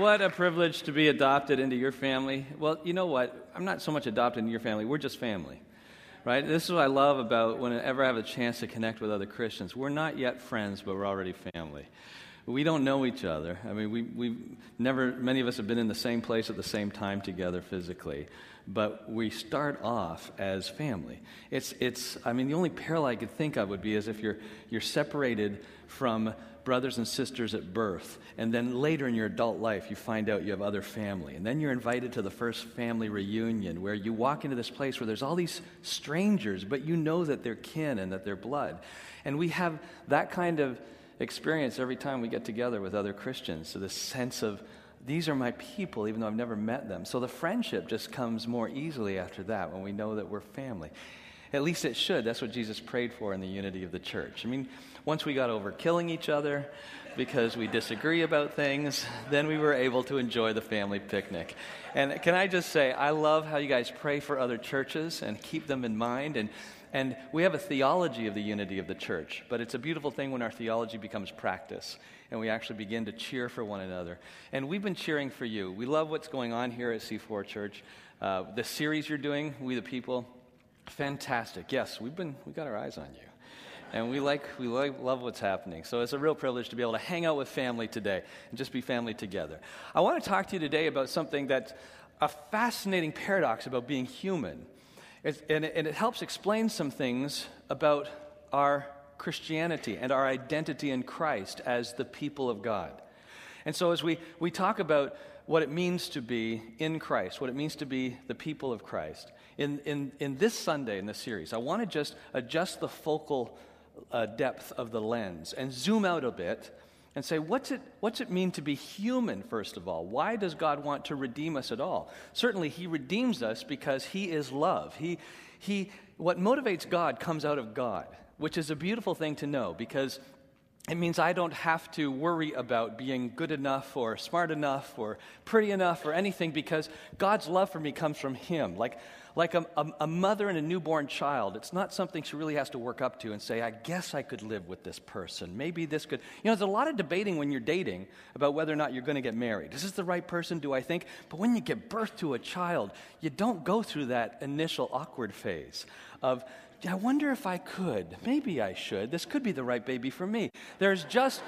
what a privilege to be adopted into your family. Well, you know what? I'm not so much adopted into your family, we're just family. Right? This is what I love about whenever I have a chance to connect with other Christians. We're not yet friends, but we're already family. We don't know each other. I mean, we, we never, many of us have been in the same place at the same time together physically, but we start off as family. It's, it's, I mean, the only parallel I could think of would be as if you're, you're separated from brothers and sisters at birth, and then later in your adult life, you find out you have other family. And then you're invited to the first family reunion where you walk into this place where there's all these strangers, but you know that they're kin and that they're blood. And we have that kind of experience every time we get together with other Christians. So, this sense of, these are my people, even though I've never met them. So, the friendship just comes more easily after that when we know that we're family. At least it should. That's what Jesus prayed for in the unity of the church. I mean, once we got over killing each other because we disagree about things, then we were able to enjoy the family picnic. And can I just say, I love how you guys pray for other churches and keep them in mind. And, and we have a theology of the unity of the church, but it's a beautiful thing when our theology becomes practice and we actually begin to cheer for one another. And we've been cheering for you. We love what's going on here at C4 Church. Uh, the series you're doing, We the People, fantastic. Yes, we've been, we got our eyes on you and we like we like, love what's happening. So it's a real privilege to be able to hang out with family today and just be family together. I want to talk to you today about something that's a fascinating paradox about being human, it's, and, it, and it helps explain some things about our Christianity and our identity in Christ as the people of God. And so as we, we talk about what it means to be in Christ, what it means to be the people of Christ. In, in, in this Sunday in this series, I want to just adjust the focal uh, depth of the lens and zoom out a bit and say, what's it, what's it mean to be human, first of all? Why does God want to redeem us at all? Certainly, He redeems us because He is love. He, he, what motivates God comes out of God, which is a beautiful thing to know because it means I don't have to worry about being good enough or smart enough or pretty enough or anything because God's love for me comes from Him. Like, like a, a, a, mother and a newborn child, it's not something she really has to work up to and say, I guess I could live with this person. Maybe this could. You know, there's a lot of debating when you're dating about whether or not you're going to get married. Is this the right person, do I think? But when you give birth to a child, you don't go through that initial awkward phase of, I wonder if I could. Maybe I should. This could be the right baby for me. There's just.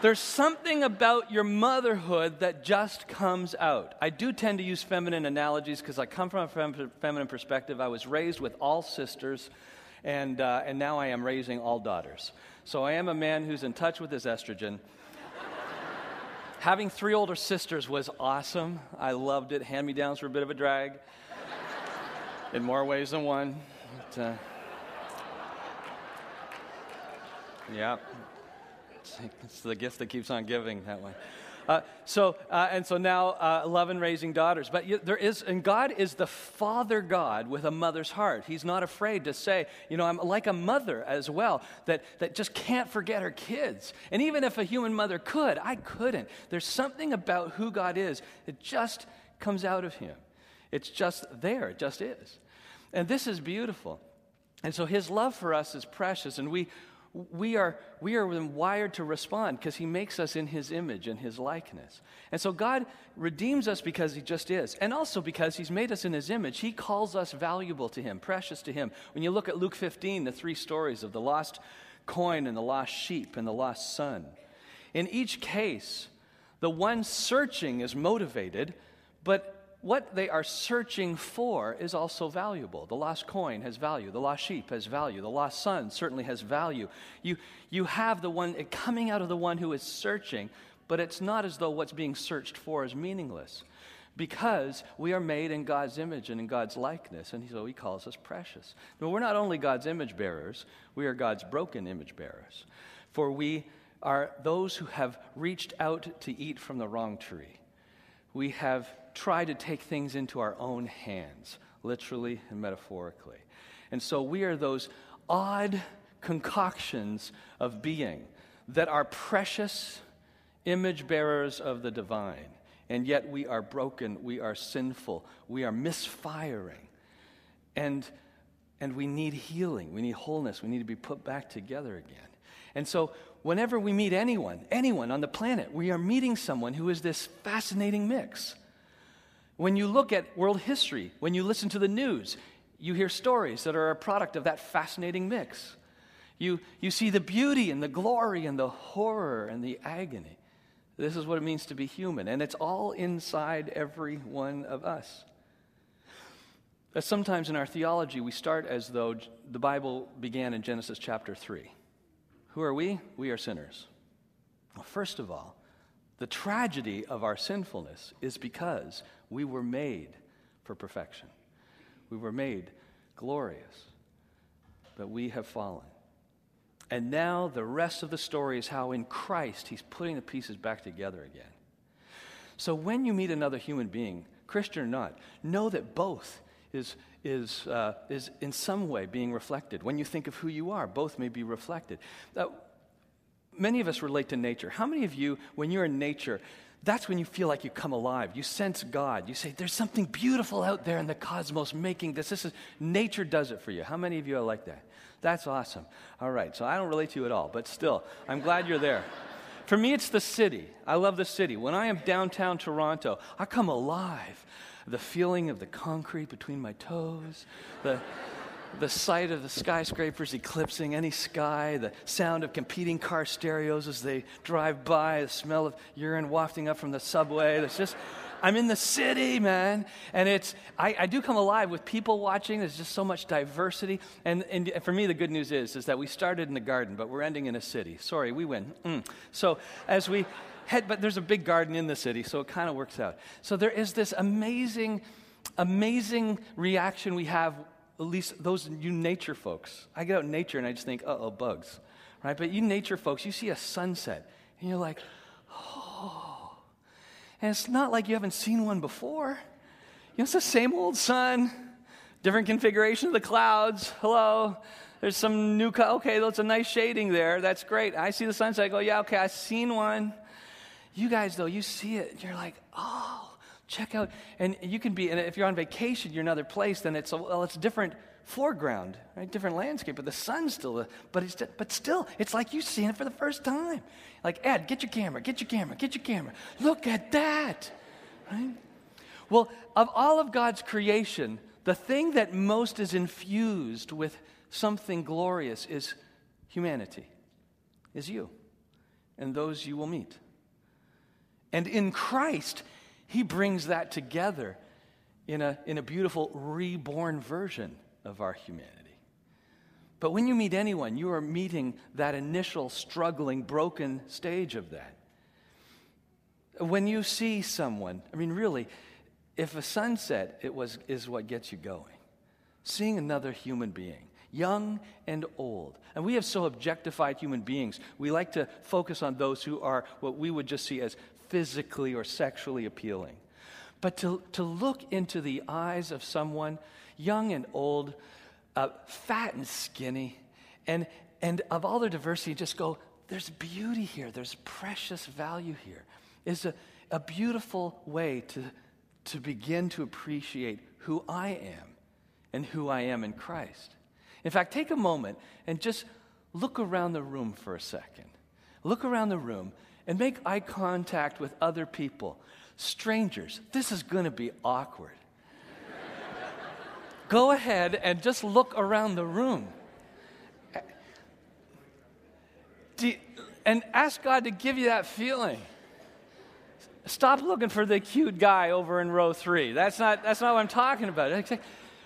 There's something about your motherhood that just comes out. I do tend to use feminine analogies because I come from a fem- feminine perspective. I was raised with all sisters, and, uh, and now I am raising all daughters. So I am a man who's in touch with his estrogen. Having three older sisters was awesome. I loved it. Hand me downs were a bit of a drag in more ways than one. But, uh, yeah, it's the gift that keeps on giving that way. Uh, so uh, and so now uh, love and raising daughters. But you, there is and god is the father god with a mother's heart. He's not afraid to say you know i'm like a mother as well that, that just can't forget her kids. And even if a human mother could i couldn't. There's something about who god is. It just comes out of him. It's just there. It just is. And this is beautiful. And so his love for us is precious and we we are, we are wired to respond because he makes us in his image and his likeness. And so God redeems us because he just is. And also because he's made us in his image, he calls us valuable to him, precious to him. When you look at Luke 15, the three stories of the lost coin and the lost sheep and the lost son, in each case, the one searching is motivated, but what they are searching for is also valuable. The lost coin has value. The lost sheep has value. The lost son certainly has value. You, you have the one coming out of the one who is searching, but it's not as though what's being searched for is meaningless because we are made in God's image and in God's likeness, and so He calls us precious. But we're not only God's image bearers, we are God's broken image bearers. For we are those who have reached out to eat from the wrong tree. We have try to take things into our own hands, literally and metaphorically. And so we are those odd concoctions of being that are precious image bearers of the divine. And yet we are broken, we are sinful, we are misfiring. And, and we need healing, we need wholeness, we need to be put back together again. And so, whenever we meet anyone, anyone on the planet, we are meeting someone who is this fascinating mix. When you look at world history, when you listen to the news, you hear stories that are a product of that fascinating mix. You, you see the beauty and the glory and the horror and the agony. This is what it means to be human, and it's all inside every one of us. But sometimes in our theology, we start as though the Bible began in Genesis chapter 3. Who are we? We are sinners. Well, first of all, the tragedy of our sinfulness is because we were made for perfection. We were made glorious, but we have fallen. And now the rest of the story is how in Christ he's putting the pieces back together again. So when you meet another human being, Christian or not, know that both is, is, uh, is in some way being reflected. When you think of who you are, both may be reflected. Uh, many of us relate to nature. How many of you, when you're in nature, that's when you feel like you come alive. You sense God. You say, There's something beautiful out there in the cosmos making this. This is nature does it for you. How many of you are like that? That's awesome. All right, so I don't relate to you at all, but still, I'm glad you're there. For me, it's the city. I love the city. When I am downtown Toronto, I come alive. The feeling of the concrete between my toes, the the sight of the skyscrapers eclipsing any sky, the sound of competing car stereos as they drive by, the smell of urine wafting up from the subway. It's just, I'm in the city, man. And it's, I, I, do come alive with people watching. There's just so much diversity. And, and for me, the good news is, is that we started in the garden, but we're ending in a city. Sorry, we win. Mm. So as we head, but there's a big garden in the city, so it kind of works out. So there is this amazing, amazing reaction we have at least those you nature folks. I get out in nature and I just think, uh oh, bugs. Right? But you nature folks, you see a sunset and you're like, oh. And it's not like you haven't seen one before. You know, it's the same old sun, different configuration of the clouds. Hello. There's some new, co- okay, that's a nice shading there. That's great. I see the sunset. I go, yeah, okay, I've seen one. You guys, though, you see it, you're like, oh, check out and you can be and if you're on vacation you're in another place then it's a, well it's a different foreground right? Different landscape but the sun's still but it's but still it's like you've seen it for the first time. Like ed get your camera get your camera get your camera. Look at that right? Well of all of god's creation the thing that most is infused with something glorious is humanity is you and those you will meet. And in christ he brings that together in a, in a beautiful reborn version of our humanity. But when you meet anyone, you are meeting that initial struggling, broken stage of that. When you see someone, I mean, really, if a sunset it was, is what gets you going, seeing another human being, young and old. And we have so objectified human beings. We like to focus on those who are what we would just see as physically or sexually appealing. But to, to look into the eyes of someone, young and old, uh, fat and skinny, and, and of all their diversity, just go, there's beauty here, there's precious value here, is a, a beautiful way to, to begin to appreciate who I am and who I am in Christ. In fact, take a moment and just look around the room for a second. Look around the room and make eye contact with other people. Strangers, this is going to be awkward. Go ahead and just look around the room. And ask God to give you that feeling. Stop looking for the cute guy over in row three. That's not, that's not what I'm talking about.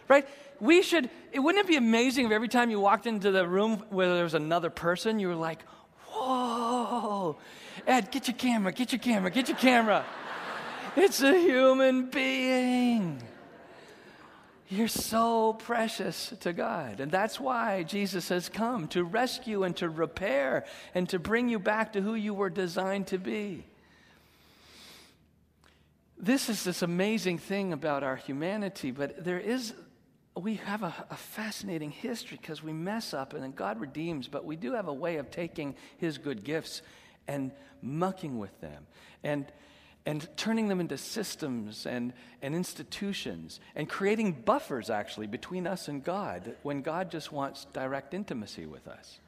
Right? We should, it, wouldn't it be amazing if every time you walked into the room where there was another person, you were like, whoa, Ed, get your camera, get your camera, get your camera. it's a human being. You're so precious to God. And that's why Jesus has come to rescue and to repair and to bring you back to who you were designed to be. This is this amazing thing about our humanity, but there is, we have a, a fascinating history because we mess up and then God redeems, but we do have a way of taking His good gifts and mucking with them and, and turning them into systems and, and institutions and creating buffers actually between us and God when God just wants direct intimacy with us.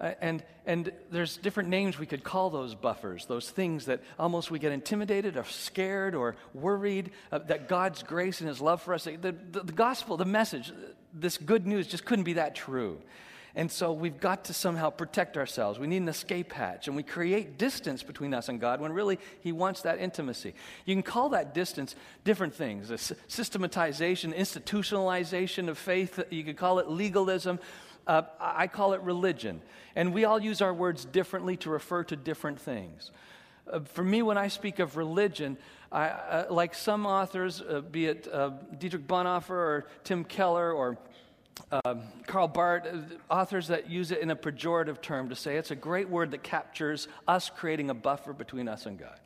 Uh, and, and there's different names we could call those buffers, those things that almost we get intimidated or scared or worried uh, that God's grace and His love for us, the, the, the gospel, the message, this good news just couldn't be that true. And so we've got to somehow protect ourselves. We need an escape hatch, and we create distance between us and God when really He wants that intimacy. You can call that distance different things systematization, institutionalization of faith. You could call it legalism. Uh, I call it religion. And we all use our words differently to refer to different things. Uh, for me, when I speak of religion, I, uh, like some authors, uh, be it uh, Dietrich Bonhoeffer or Tim Keller or um, Karl Barth, uh, authors that use it in a pejorative term to say it's a great word that captures us creating a buffer between us and God.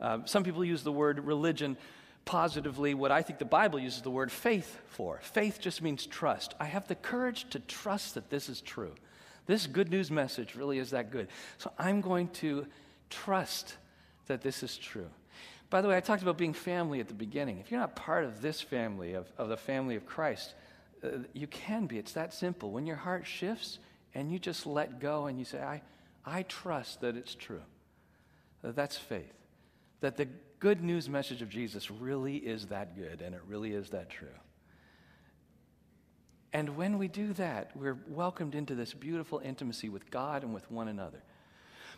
Um, some people use the word religion positively what I think the Bible uses the word faith for. Faith just means trust. I have the courage to trust that this is true. This good news message really is that good. So I'm going to trust that this is true. By the way, I talked about being family at the beginning. If you're not part of this family, of, of the family of Christ, uh, you can be. It's that simple. When your heart shifts and you just let go and you say, I, I trust that it's true. Uh, that's faith. That the good news message of Jesus really is that good and it really is that true. And when we do that, we're welcomed into this beautiful intimacy with God and with one another.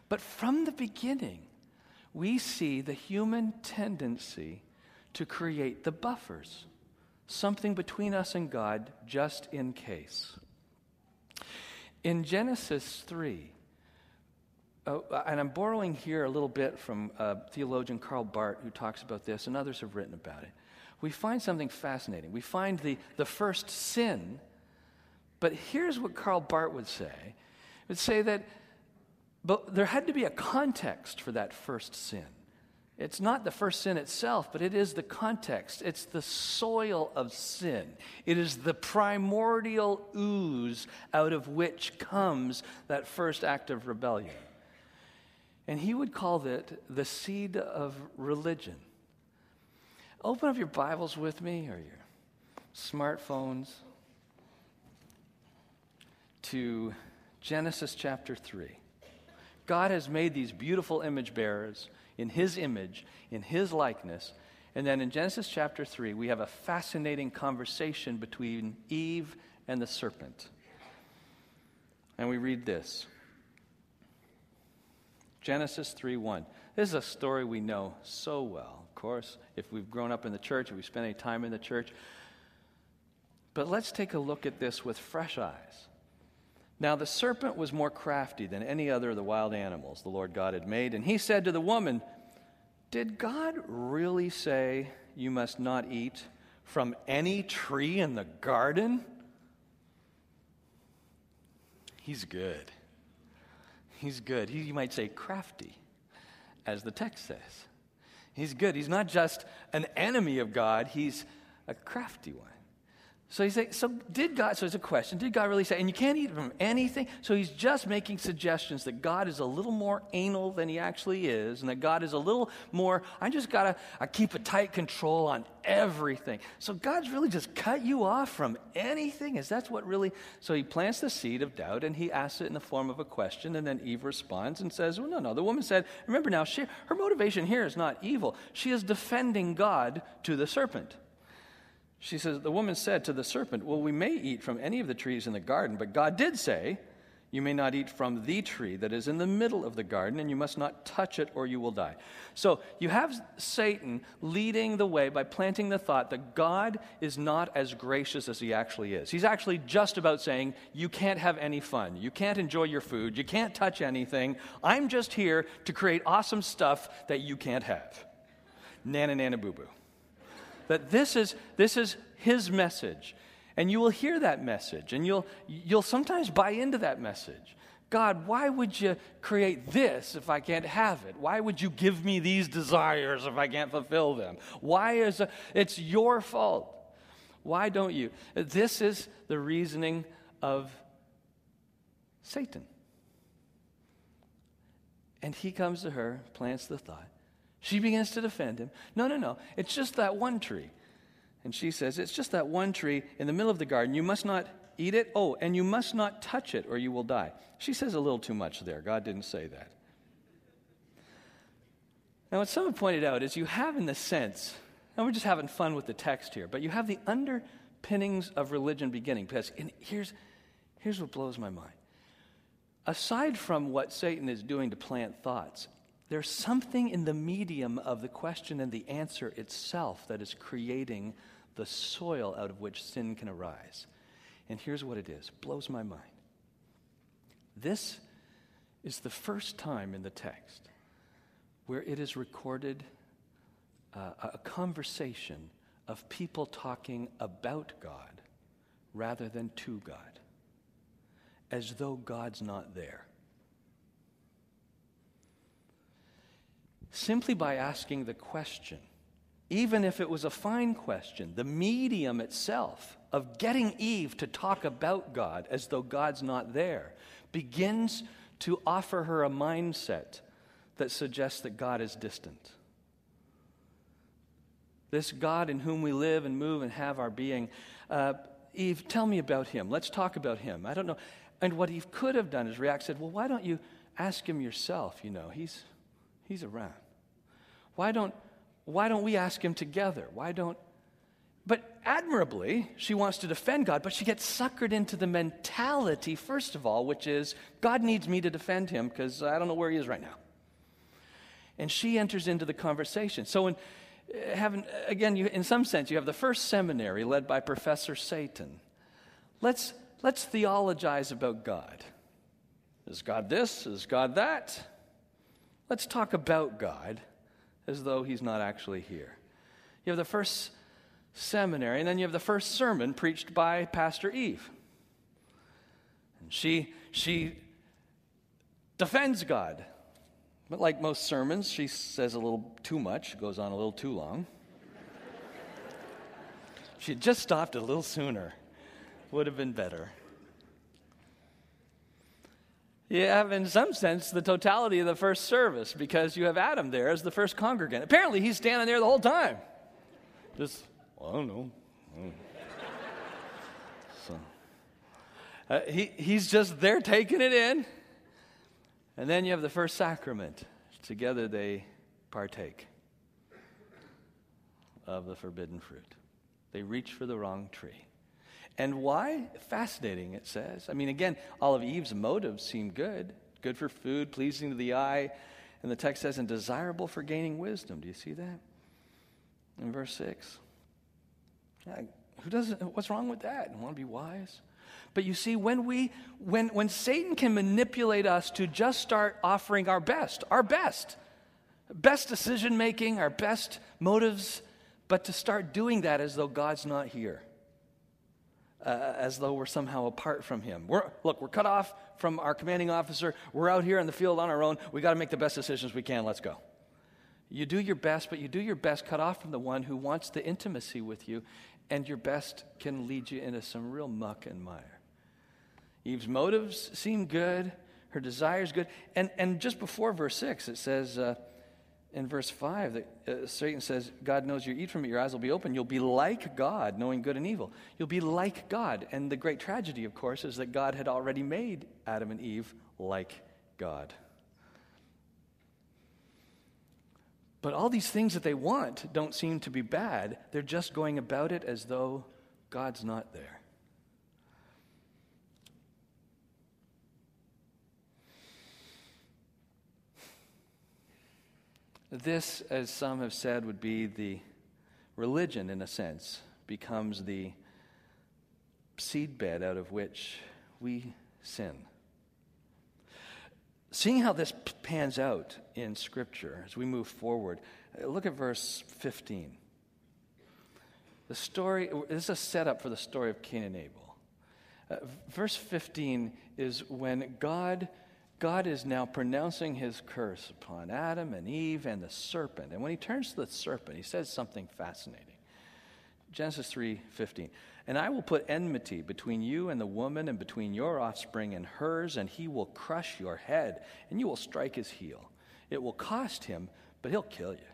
But from the beginning, we see the human tendency to create the buffers, something between us and God just in case. In Genesis 3, Oh, uh, and I'm borrowing here a little bit from uh, theologian Karl Barth, who talks about this, and others have written about it. We find something fascinating. We find the, the first sin, but here's what Karl Barth would say. He would say that but there had to be a context for that first sin. It's not the first sin itself, but it is the context. It's the soil of sin. It is the primordial ooze out of which comes that first act of rebellion. And he would call it the seed of religion. Open up your Bibles with me or your smartphones to Genesis chapter 3. God has made these beautiful image bearers in his image, in his likeness. And then in Genesis chapter 3, we have a fascinating conversation between Eve and the serpent. And we read this Genesis 3 1. This is a story we know so well, of course, if we've grown up in the church, if we've spent any time in the church. But let's take a look at this with fresh eyes. Now, the serpent was more crafty than any other of the wild animals the Lord God had made, and he said to the woman, Did God really say you must not eat from any tree in the garden? He's good. He's good. He, you might say crafty, as the text says. He's good. He's not just an enemy of God, he's a crafty one. So he's saying, so did God, so it's a question, did God really say, and you can't eat from anything? So he's just making suggestions that God is a little more anal than he actually is, and that God is a little more, I just gotta I keep a tight control on everything. So God's really just cut you off from anything? Is that what really? So he plants the seed of doubt and he asks it in the form of a question, and then Eve responds and says, Well, no, no. The woman said, Remember now, she, her motivation here is not evil. She is defending God to the serpent. She says, The woman said to the serpent, Well, we may eat from any of the trees in the garden, but God did say, You may not eat from the tree that is in the middle of the garden, and you must not touch it or you will die. So you have Satan leading the way by planting the thought that God is not as gracious as he actually is. He's actually just about saying, You can't have any fun. You can't enjoy your food. You can't touch anything. I'm just here to create awesome stuff that you can't have. Nana, nana, boo boo. That this is, this is his message. And you will hear that message, and you'll, you'll sometimes buy into that message. God, why would you create this if I can't have it? Why would you give me these desires if I can't fulfill them? Why is it, it's your fault? Why don't you? This is the reasoning of Satan. And he comes to her, plants the thought she begins to defend him. No, no, no. It's just that one tree. And she says, It's just that one tree in the middle of the garden. You must not eat it. Oh, and you must not touch it or you will die. She says a little too much there. God didn't say that. Now, what someone pointed out is you have, in the sense, and we're just having fun with the text here, but you have the underpinnings of religion beginning. Because here's, here's what blows my mind. Aside from what Satan is doing to plant thoughts, there's something in the medium of the question and the answer itself that is creating the soil out of which sin can arise. And here's what it is blows my mind. This is the first time in the text where it is recorded uh, a conversation of people talking about God rather than to God, as though God's not there. Simply by asking the question, even if it was a fine question, the medium itself of getting Eve to talk about God as though God's not there begins to offer her a mindset that suggests that God is distant. This God in whom we live and move and have our being. Uh, Eve, tell me about him. Let's talk about him. I don't know. And what Eve could have done is react, said, Well, why don't you ask him yourself? You know, he's, he's around. Why don't, why don't we ask him together? Why don't. But admirably, she wants to defend God, but she gets suckered into the mentality, first of all, which is God needs me to defend him because I don't know where he is right now and she enters into the conversation. So, in, having, again, you, in some sense, you have the first seminary led by Professor Satan. Let's, let's theologize about God. Is God this? Is God that? Let's talk about God as though he's not actually here. You have the first seminary, and then you have the first sermon preached by Pastor Eve. And she, she defends God. But like most sermons, she says a little too much, goes on a little too long. she had just stopped a little sooner, would have been better. You have, in some sense, the totality of the first service because you have Adam there as the first congregant. Apparently, he's standing there the whole time. Just, well, I don't know. so, uh, he, he's just there taking it in. And then you have the first sacrament. Together they partake of the forbidden fruit. They reach for the wrong tree. And why? Fascinating, it says. I mean, again, all of Eve's motives seem good good for food, pleasing to the eye. And the text says, and desirable for gaining wisdom. Do you see that? In verse 6. Who doesn't, what's wrong with that? Want to be wise? But you see, when, we, when, when Satan can manipulate us to just start offering our best, our best, best decision making, our best motives, but to start doing that as though God's not here, uh, as though we're somehow apart from Him. We're, look, we're cut off from our commanding officer. We're out here in the field on our own. We got to make the best decisions we can. Let's go. You do your best, but you do your best cut off from the one who wants the intimacy with you, and your best can lead you into some real muck and mire. Eve's motives seem good, her desires good. And, and just before verse 6, it says uh, in verse 5 that uh, Satan says, God knows you eat from it, your eyes will be open. You'll be like God, knowing good and evil. You'll be like God. And the great tragedy, of course, is that God had already made Adam and Eve like God. But all these things that they want don't seem to be bad. They're just going about it as though God's not there. This, as some have said, would be the religion, in a sense, becomes the seedbed out of which we sin. Seeing how this pans out in Scripture as we move forward, uh, look at verse 15. The story, this is a setup for the story of Cain and Abel. Uh, verse 15 is when God God is now pronouncing his curse upon Adam and Eve and the serpent. And when he turns to the serpent, he says something fascinating. Genesis 3:15. And I will put enmity between you and the woman and between your offspring and hers and he will crush your head and you will strike his heel. It will cost him, but he'll kill you.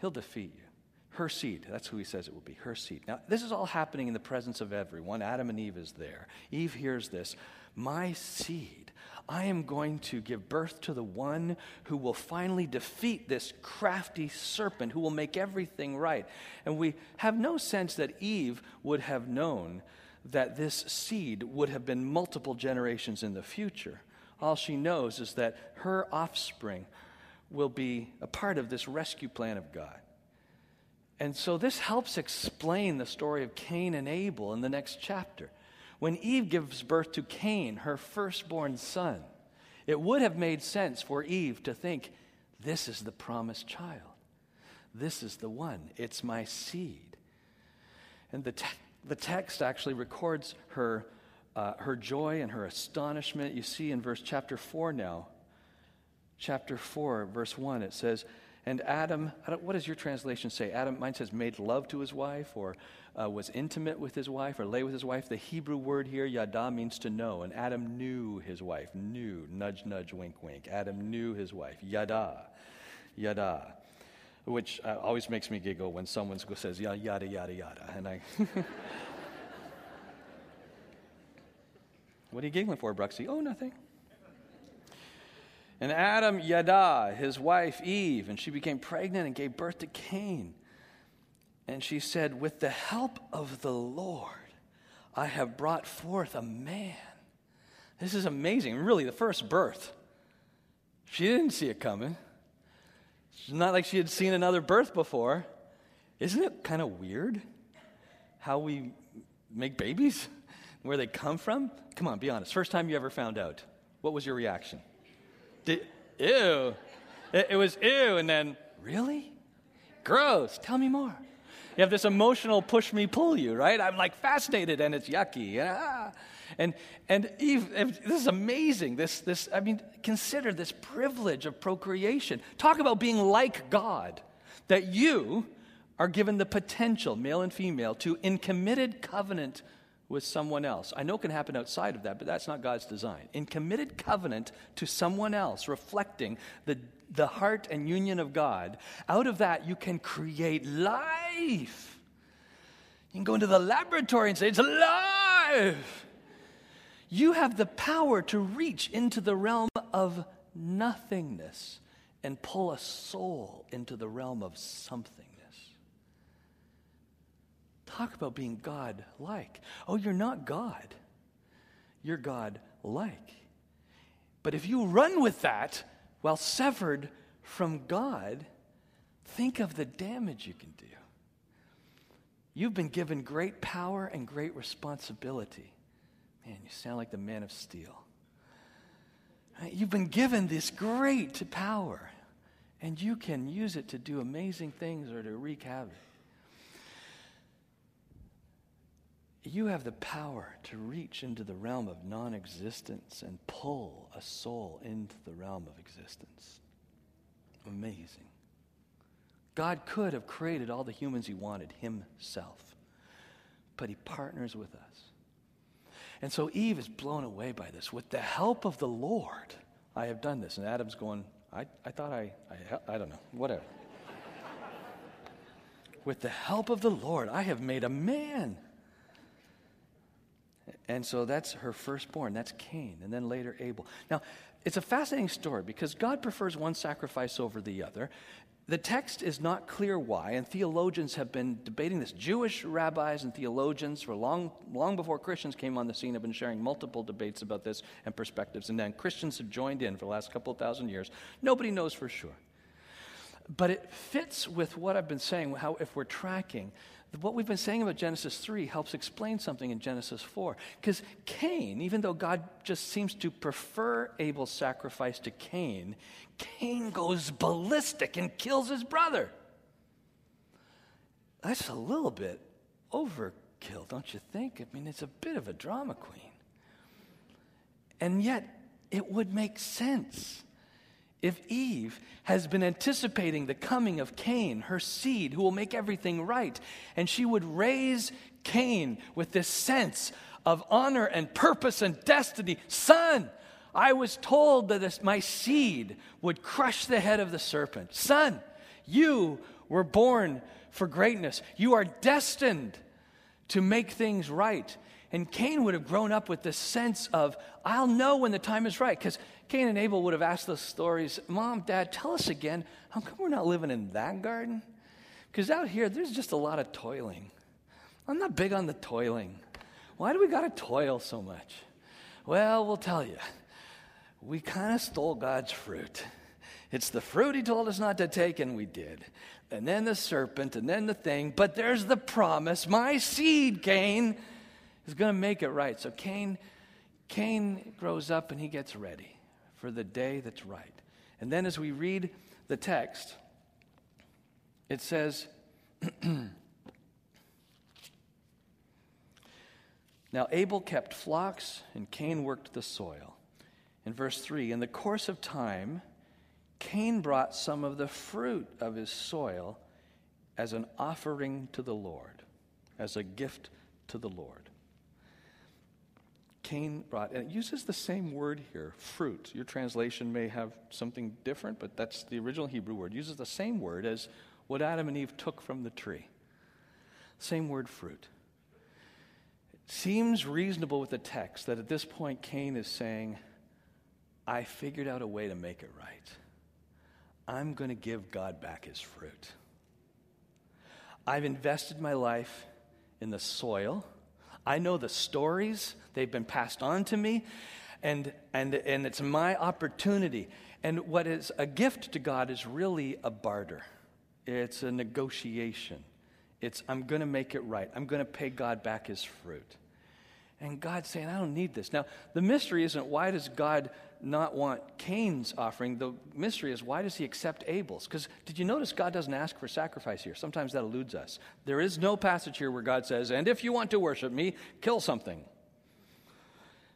He'll defeat you. her seed. That's who he says it will be, her seed. Now, this is all happening in the presence of everyone. Adam and Eve is there. Eve hears this. My seed. I am going to give birth to the one who will finally defeat this crafty serpent who will make everything right. And we have no sense that Eve would have known that this seed would have been multiple generations in the future. All she knows is that her offspring will be a part of this rescue plan of God. And so this helps explain the story of Cain and Abel in the next chapter. When Eve gives birth to Cain, her firstborn son, it would have made sense for Eve to think, This is the promised child. This is the one. It's my seed. And the, te- the text actually records her, uh, her joy and her astonishment. You see in verse chapter 4 now, chapter 4, verse 1, it says, and Adam, what does your translation say? Adam, mine says, made love to his wife, or uh, was intimate with his wife, or lay with his wife. The Hebrew word here, yada, means to know. And Adam knew his wife. Knew, nudge, nudge, wink, wink. Adam knew his wife. Yada, yada. Which uh, always makes me giggle when someone says, yada, yada, yada, yada. And I. what are you giggling for, Bruxy? Oh, nothing. And Adam yada, his wife Eve, and she became pregnant and gave birth to Cain. And she said, With the help of the Lord, I have brought forth a man. This is amazing. Really, the first birth. She didn't see it coming. It's not like she had seen another birth before. Isn't it kind of weird how we make babies? Where they come from? Come on, be honest. First time you ever found out, what was your reaction? Did, ew. It, it was ew, and then, really? Gross. Tell me more. You have this emotional push me, pull you, right? I'm like fascinated and it's yucky. Ah. And, and Eve, this is amazing. This, this, I mean, consider this privilege of procreation. Talk about being like God, that you are given the potential, male and female, to, in committed covenant with someone else. I know it can happen outside of that, but that's not God's design. In committed covenant to someone else, reflecting the, the heart and union of God, out of that you can create life. You can go into the laboratory and say, It's alive. You have the power to reach into the realm of nothingness and pull a soul into the realm of something. Talk about being God like. Oh, you're not God. You're God like. But if you run with that while severed from God, think of the damage you can do. You've been given great power and great responsibility. Man, you sound like the man of steel. Uh, you've been given this great power, and you can use it to do amazing things or to wreak havoc. You have the power to reach into the realm of non existence and pull a soul into the realm of existence. Amazing. God could have created all the humans he wanted himself, but he partners with us. And so Eve is blown away by this. With the help of the Lord, I have done this. And Adam's going, I, I thought I, I, I don't know, whatever. With the help of the Lord, I have made a man and so that's her firstborn. That's Cain, and then later Abel. Now, it's a fascinating story because God prefers one sacrifice over the other. The text is not clear why, and theologians have been debating this. Jewish rabbis and theologians, for long, long before Christians came on the scene, have been sharing multiple debates about this and perspectives. And then Christians have joined in for the last couple thousand years. Nobody knows for sure. But it fits with what I've been saying, how if we're tracking what we've been saying about Genesis 3 helps explain something in Genesis 4. Because Cain, even though God just seems to prefer Abel's sacrifice to Cain, Cain goes ballistic and kills his brother. That's a little bit overkill, don't you think? I mean, it's a bit of a drama queen. And yet, it would make sense if Eve has been anticipating the coming of Cain, her seed, who will make everything right, and she would raise Cain with this sense of honor and purpose and destiny, son, I was told that my seed would crush the head of the serpent. Son, you were born for greatness. You are destined to make things right. And Cain would have grown up with this sense of, I'll know when the time is right. Because Cain and Abel would have asked those stories Mom, Dad, tell us again, how come we're not living in that garden? Because out here, there's just a lot of toiling. I'm not big on the toiling. Why do we got to toil so much? Well, we'll tell you. We kind of stole God's fruit. It's the fruit he told us not to take, and we did. And then the serpent, and then the thing. But there's the promise my seed, Cain, is going to make it right. So Cain, Cain grows up and he gets ready for the day that's right. And then as we read the text, it says, Now Abel kept flocks, and Cain worked the soil. In verse 3, in the course of time, Cain brought some of the fruit of his soil as an offering to the Lord, as a gift to the Lord. Cain brought, and it uses the same word here, fruit. Your translation may have something different, but that's the original Hebrew word. It uses the same word as what Adam and Eve took from the tree. Same word, fruit. It seems reasonable with the text that at this point Cain is saying, I figured out a way to make it right. I'm going to give God back his fruit. I've invested my life in the soil. I know the stories, they've been passed on to me, and, and, and it's my opportunity. And what is a gift to God is really a barter, it's a negotiation. It's, I'm going to make it right. I'm going to pay God back his fruit. And God's saying, I don't need this. Now, the mystery isn't why does God not want Cain's offering? The mystery is why does he accept Abel's? Because did you notice God doesn't ask for sacrifice here? Sometimes that eludes us. There is no passage here where God says, and if you want to worship me, kill something.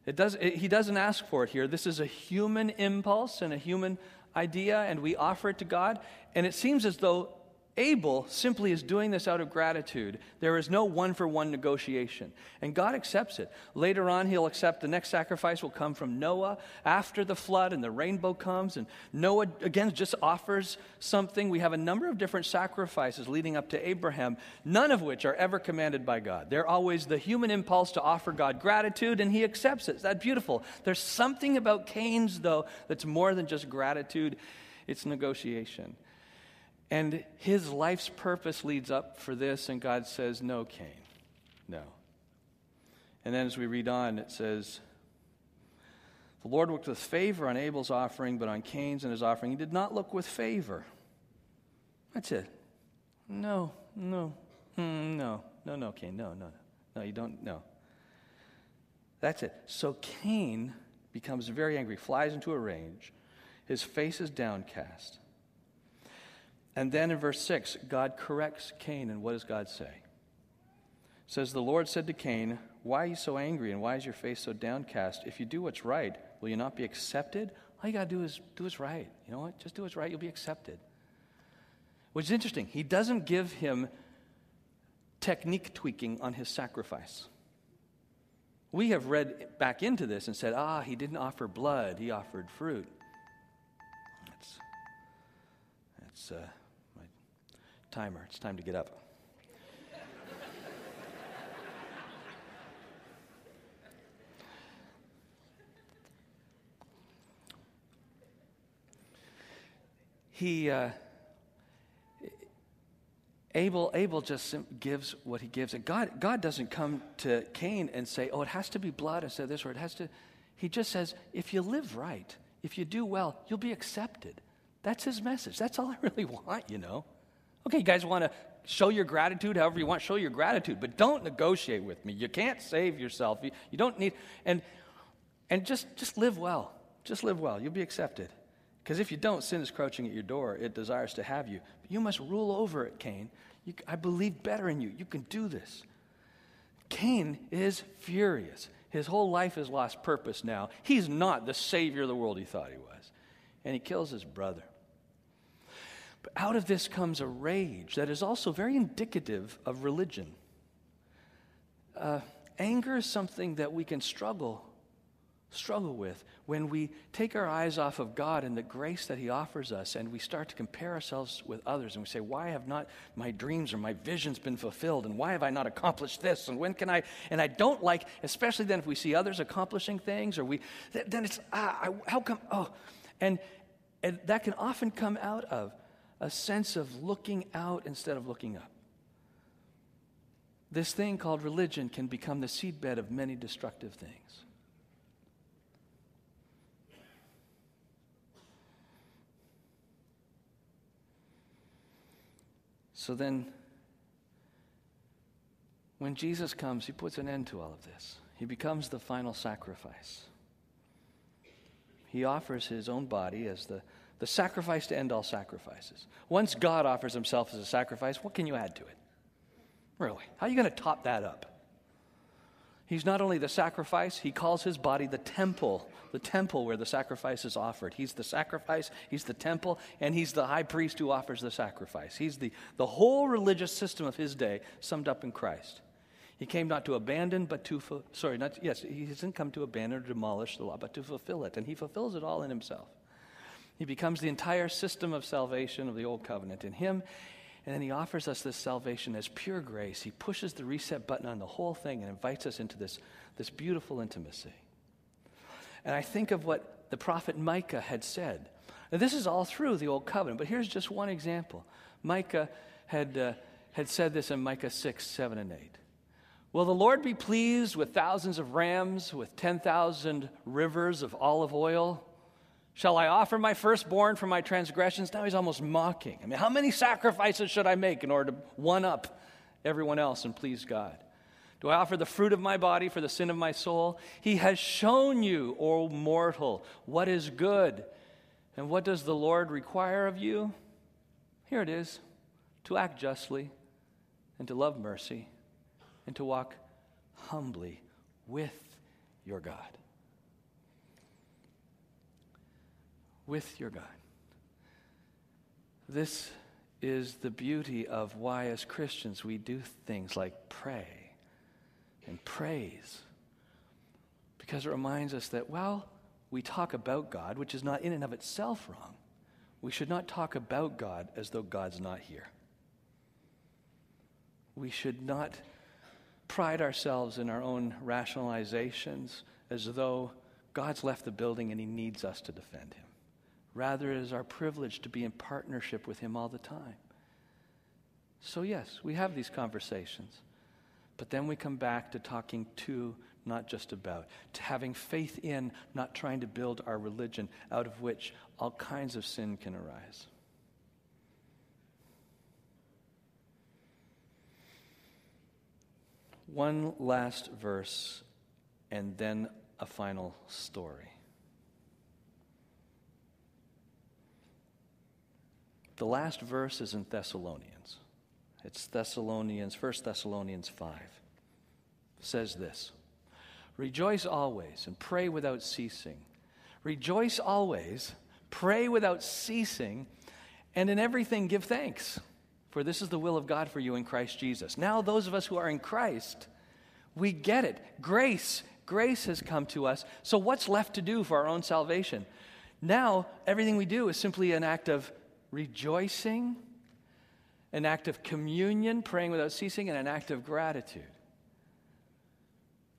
It does, it, he doesn't ask for it here. This is a human impulse and a human idea, and we offer it to God. And it seems as though Abel simply is doing this out of gratitude. There is no one for one negotiation. And God accepts it. Later on, he'll accept the next sacrifice will come from Noah after the flood and the rainbow comes. And Noah, again, just offers something. We have a number of different sacrifices leading up to Abraham, none of which are ever commanded by God. They're always the human impulse to offer God gratitude, and he accepts it. Is that beautiful. There's something about Cain's, though, that's more than just gratitude, it's negotiation. And his life's purpose leads up for this, and God says, No, Cain, no. And then as we read on, it says, The Lord looked with favor on Abel's offering, but on Cain's and his offering, he did not look with favor. That's it. No, no, mm, no, no, no, Cain, no, no, no. No, you don't, no. That's it. So Cain becomes very angry, flies into a rage. His face is downcast. And then in verse 6, God corrects Cain, and what does God say? It says, The Lord said to Cain, Why are you so angry, and why is your face so downcast? If you do what's right, will you not be accepted? All you got to do is do what's right. You know what? Just do what's right, you'll be accepted. Which is interesting. He doesn't give him technique tweaking on his sacrifice. We have read back into this and said, ah, he didn't offer blood, he offered fruit. That's, that's uh, timer. It's time to get up. he uh, Abel Abel just gives what he gives, and God God doesn't come to Cain and say, "Oh, it has to be blood," and say this, or it has to. He just says, "If you live right, if you do well, you'll be accepted." That's his message. That's all I really want, you know. Okay, you guys want to show your gratitude however you want, show your gratitude, but don't negotiate with me. You can't save yourself. You, you don't need, and, and just, just live well. Just live well. You'll be accepted. Because if you don't, sin is crouching at your door. It desires to have you. But you must rule over it, Cain. You, I believe better in you. You can do this. Cain is furious. His whole life has lost purpose now. He's not the savior of the world he thought he was. And he kills his brother. But out of this comes a rage that is also very indicative of religion. Uh, anger is something that we can struggle struggle with when we take our eyes off of God and the grace that He offers us and we start to compare ourselves with others and we say, Why have not my dreams or my visions been fulfilled? And why have I not accomplished this? And when can I? And I don't like, especially then if we see others accomplishing things or we, then it's, ah, I, how come? Oh, and, and that can often come out of a sense of looking out instead of looking up. This thing called religion can become the seedbed of many destructive things. So then, when Jesus comes, he puts an end to all of this. He becomes the final sacrifice. He offers his own body as the, the sacrifice to end all sacrifices. Once God offers himself as a sacrifice, what can you add to it? Really? How are you going to top that up? He's not only the sacrifice, he calls his body the temple, the temple where the sacrifice is offered. He's the sacrifice, he's the temple, and he's the high priest who offers the sacrifice. He's the, the whole religious system of his day summed up in Christ. He came not to abandon, but to, sorry, not, yes, he hasn't come to abandon or demolish the law, but to fulfill it. And he fulfills it all in himself. He becomes the entire system of salvation of the old covenant in him. And then he offers us this salvation as pure grace. He pushes the reset button on the whole thing and invites us into this, this beautiful intimacy. And I think of what the prophet Micah had said. Now, this is all through the Old Covenant, but here's just one example. Micah had, uh, had said this in Micah 6, 7, and 8. Will the Lord be pleased with thousands of rams, with 10,000 rivers of olive oil? Shall I offer my firstborn for my transgressions? Now he's almost mocking. I mean, how many sacrifices should I make in order to one up everyone else and please God? Do I offer the fruit of my body for the sin of my soul? He has shown you, O mortal, what is good. And what does the Lord require of you? Here it is to act justly, and to love mercy, and to walk humbly with your God. With your God. This is the beauty of why, as Christians, we do things like pray and praise. Because it reminds us that, while we talk about God, which is not in and of itself wrong. We should not talk about God as though God's not here. We should not pride ourselves in our own rationalizations as though God's left the building and he needs us to defend him. Rather, it is our privilege to be in partnership with Him all the time. So, yes, we have these conversations. But then we come back to talking to, not just about, to having faith in, not trying to build our religion out of which all kinds of sin can arise. One last verse and then a final story. The last verse is in Thessalonians. It's Thessalonians, 1 Thessalonians 5. It says this Rejoice always and pray without ceasing. Rejoice always, pray without ceasing, and in everything give thanks. For this is the will of God for you in Christ Jesus. Now, those of us who are in Christ, we get it. Grace, grace has come to us. So, what's left to do for our own salvation? Now, everything we do is simply an act of rejoicing, an act of communion, praying without ceasing, and an act of gratitude.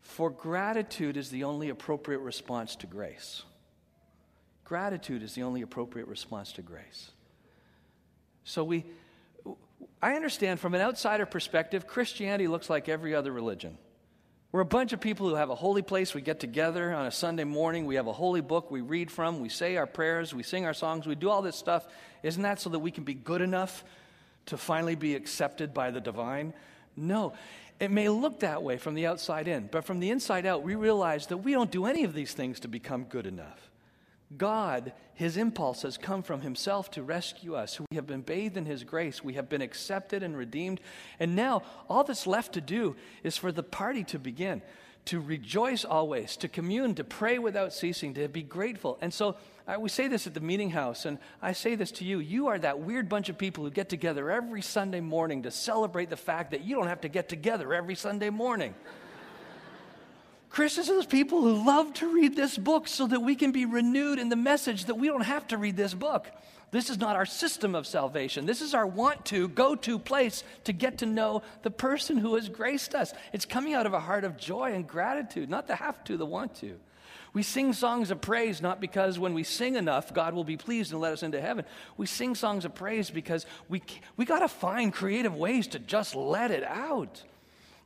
For gratitude is the only appropriate response to grace. Gratitude is the only appropriate response to grace. So we I understand from an outsider perspective, Christianity looks like every other religion. We're a bunch of people who have a holy place. We get together on a Sunday morning. We have a holy book we read from. We say our prayers. We sing our songs. We do all this stuff. Isn't that so that we can be good enough to finally be accepted by the divine? No. It may look that way from the outside in, but from the inside out, we realize that we don't do any of these things to become good enough. God, his impulse has come from himself to rescue us. We have been bathed in his grace. We have been accepted and redeemed. And now, all that's left to do is for the party to begin, to rejoice always, to commune, to pray without ceasing, to be grateful. And so, uh, we say this at the meeting house, and I say this to you. You are that weird bunch of people who get together every Sunday morning to celebrate the fact that you don't have to get together every Sunday morning. Christians are those people who love to read this book so that we can be renewed in the message that we don't have to read this book. This is not our system of salvation. This is our want to, go to place to get to know the person who has graced us. It's coming out of a heart of joy and gratitude, not the have to, the want to. We sing songs of praise not because when we sing enough, God will be pleased and let us into heaven. We sing songs of praise because we, we got to find creative ways to just let it out.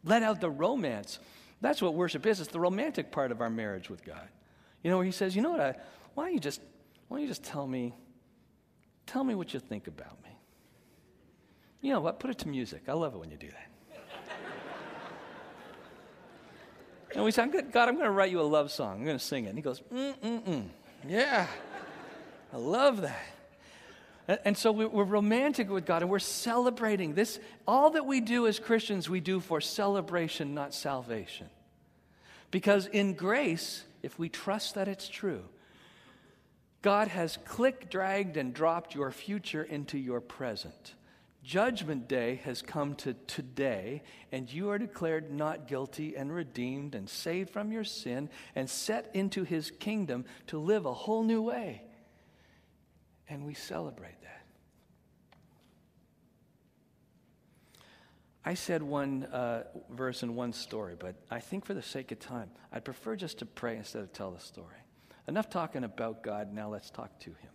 Let out the romance. That's what worship is. It's the romantic part of our marriage with God. You know, where He says, you know what, I, why, don't you just, why don't you just tell me, tell me what you think about me? You know what, put it to music. I love it when you do that. And we said, God, I'm going to write you a love song. I'm going to sing it. And he goes, mm, mm, mm. Yeah, I love that. And, so we're romantic with God and we're celebrating this. All that we do as Christians, we do for celebration, not salvation. Because in grace, if we trust that it's true, God has click, dragged, and dropped your future into your present. Judgment day has come to today, and you are declared not guilty and redeemed and saved from your sin and set into his kingdom to live a whole new way. And we celebrate that. I said one uh, verse and one story, but I think for the sake of time, I'd prefer just to pray instead of tell the story. Enough talking about God, now let's talk to him.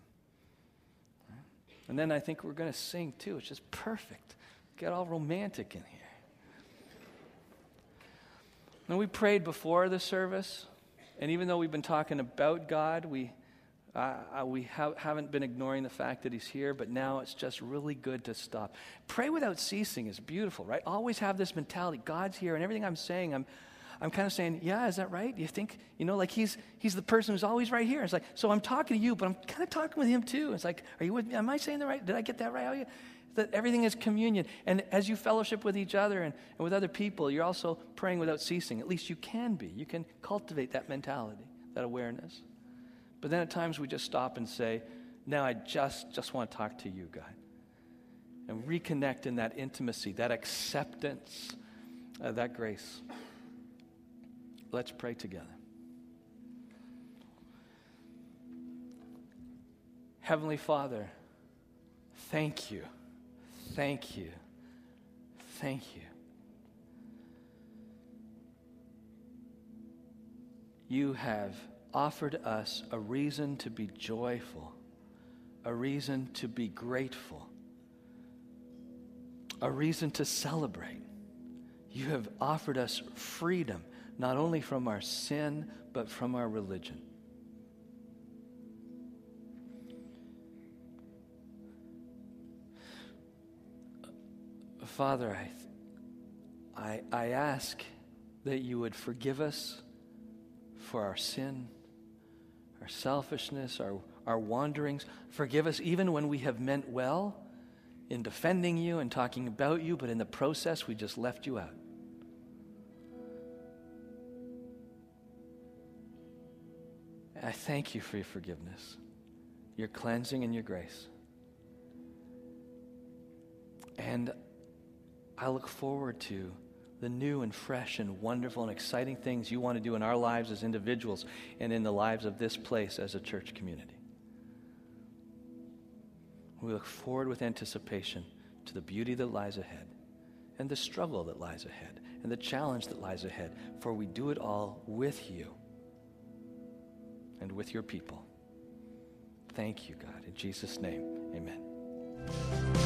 And then I think we're going to sing too. It's just perfect. Get all romantic in here. And we prayed before the service, and even though we've been talking about God, we, uh, we ha- haven't been ignoring the fact that He's here, but now it's just really good to stop. Pray without ceasing is beautiful, right? Always have this mentality God's here, and everything I'm saying, I'm, I'm kind of saying, yeah, is that right? You think, you know, like he's, he's the person who's always right here. It's like, so I'm talking to you, but I'm kind of talking with him too. It's like, are you with me? Am I saying the right? Did I get that right? That everything is communion. And as you fellowship with each other and, and with other people, you're also praying without ceasing. At least you can be. You can cultivate that mentality, that awareness. But then at times we just stop and say, now I just, just want to talk to you, God. And reconnect in that intimacy, that acceptance, uh, that grace. Let's pray together. Heavenly Father, thank you, thank you, thank you. You have offered us a reason to be joyful, a reason to be grateful, a reason to celebrate. You have offered us freedom not only from our sin, but from our religion. Father, I, I, I ask that you would forgive us for our sin, our selfishness, our, our wanderings. Forgive us even when we have meant well in defending you and talking about you, but in the process we just left you out. I thank you for your forgiveness, your cleansing, and your grace. And I look forward to the new and fresh and wonderful and exciting things you want to do in our lives as individuals and in the lives of this place as a church community. We look forward with anticipation to the beauty that lies ahead and the struggle that lies ahead and the challenge that lies ahead, for we do it all with you and with your people. Thank you, God. In Jesus' name, amen.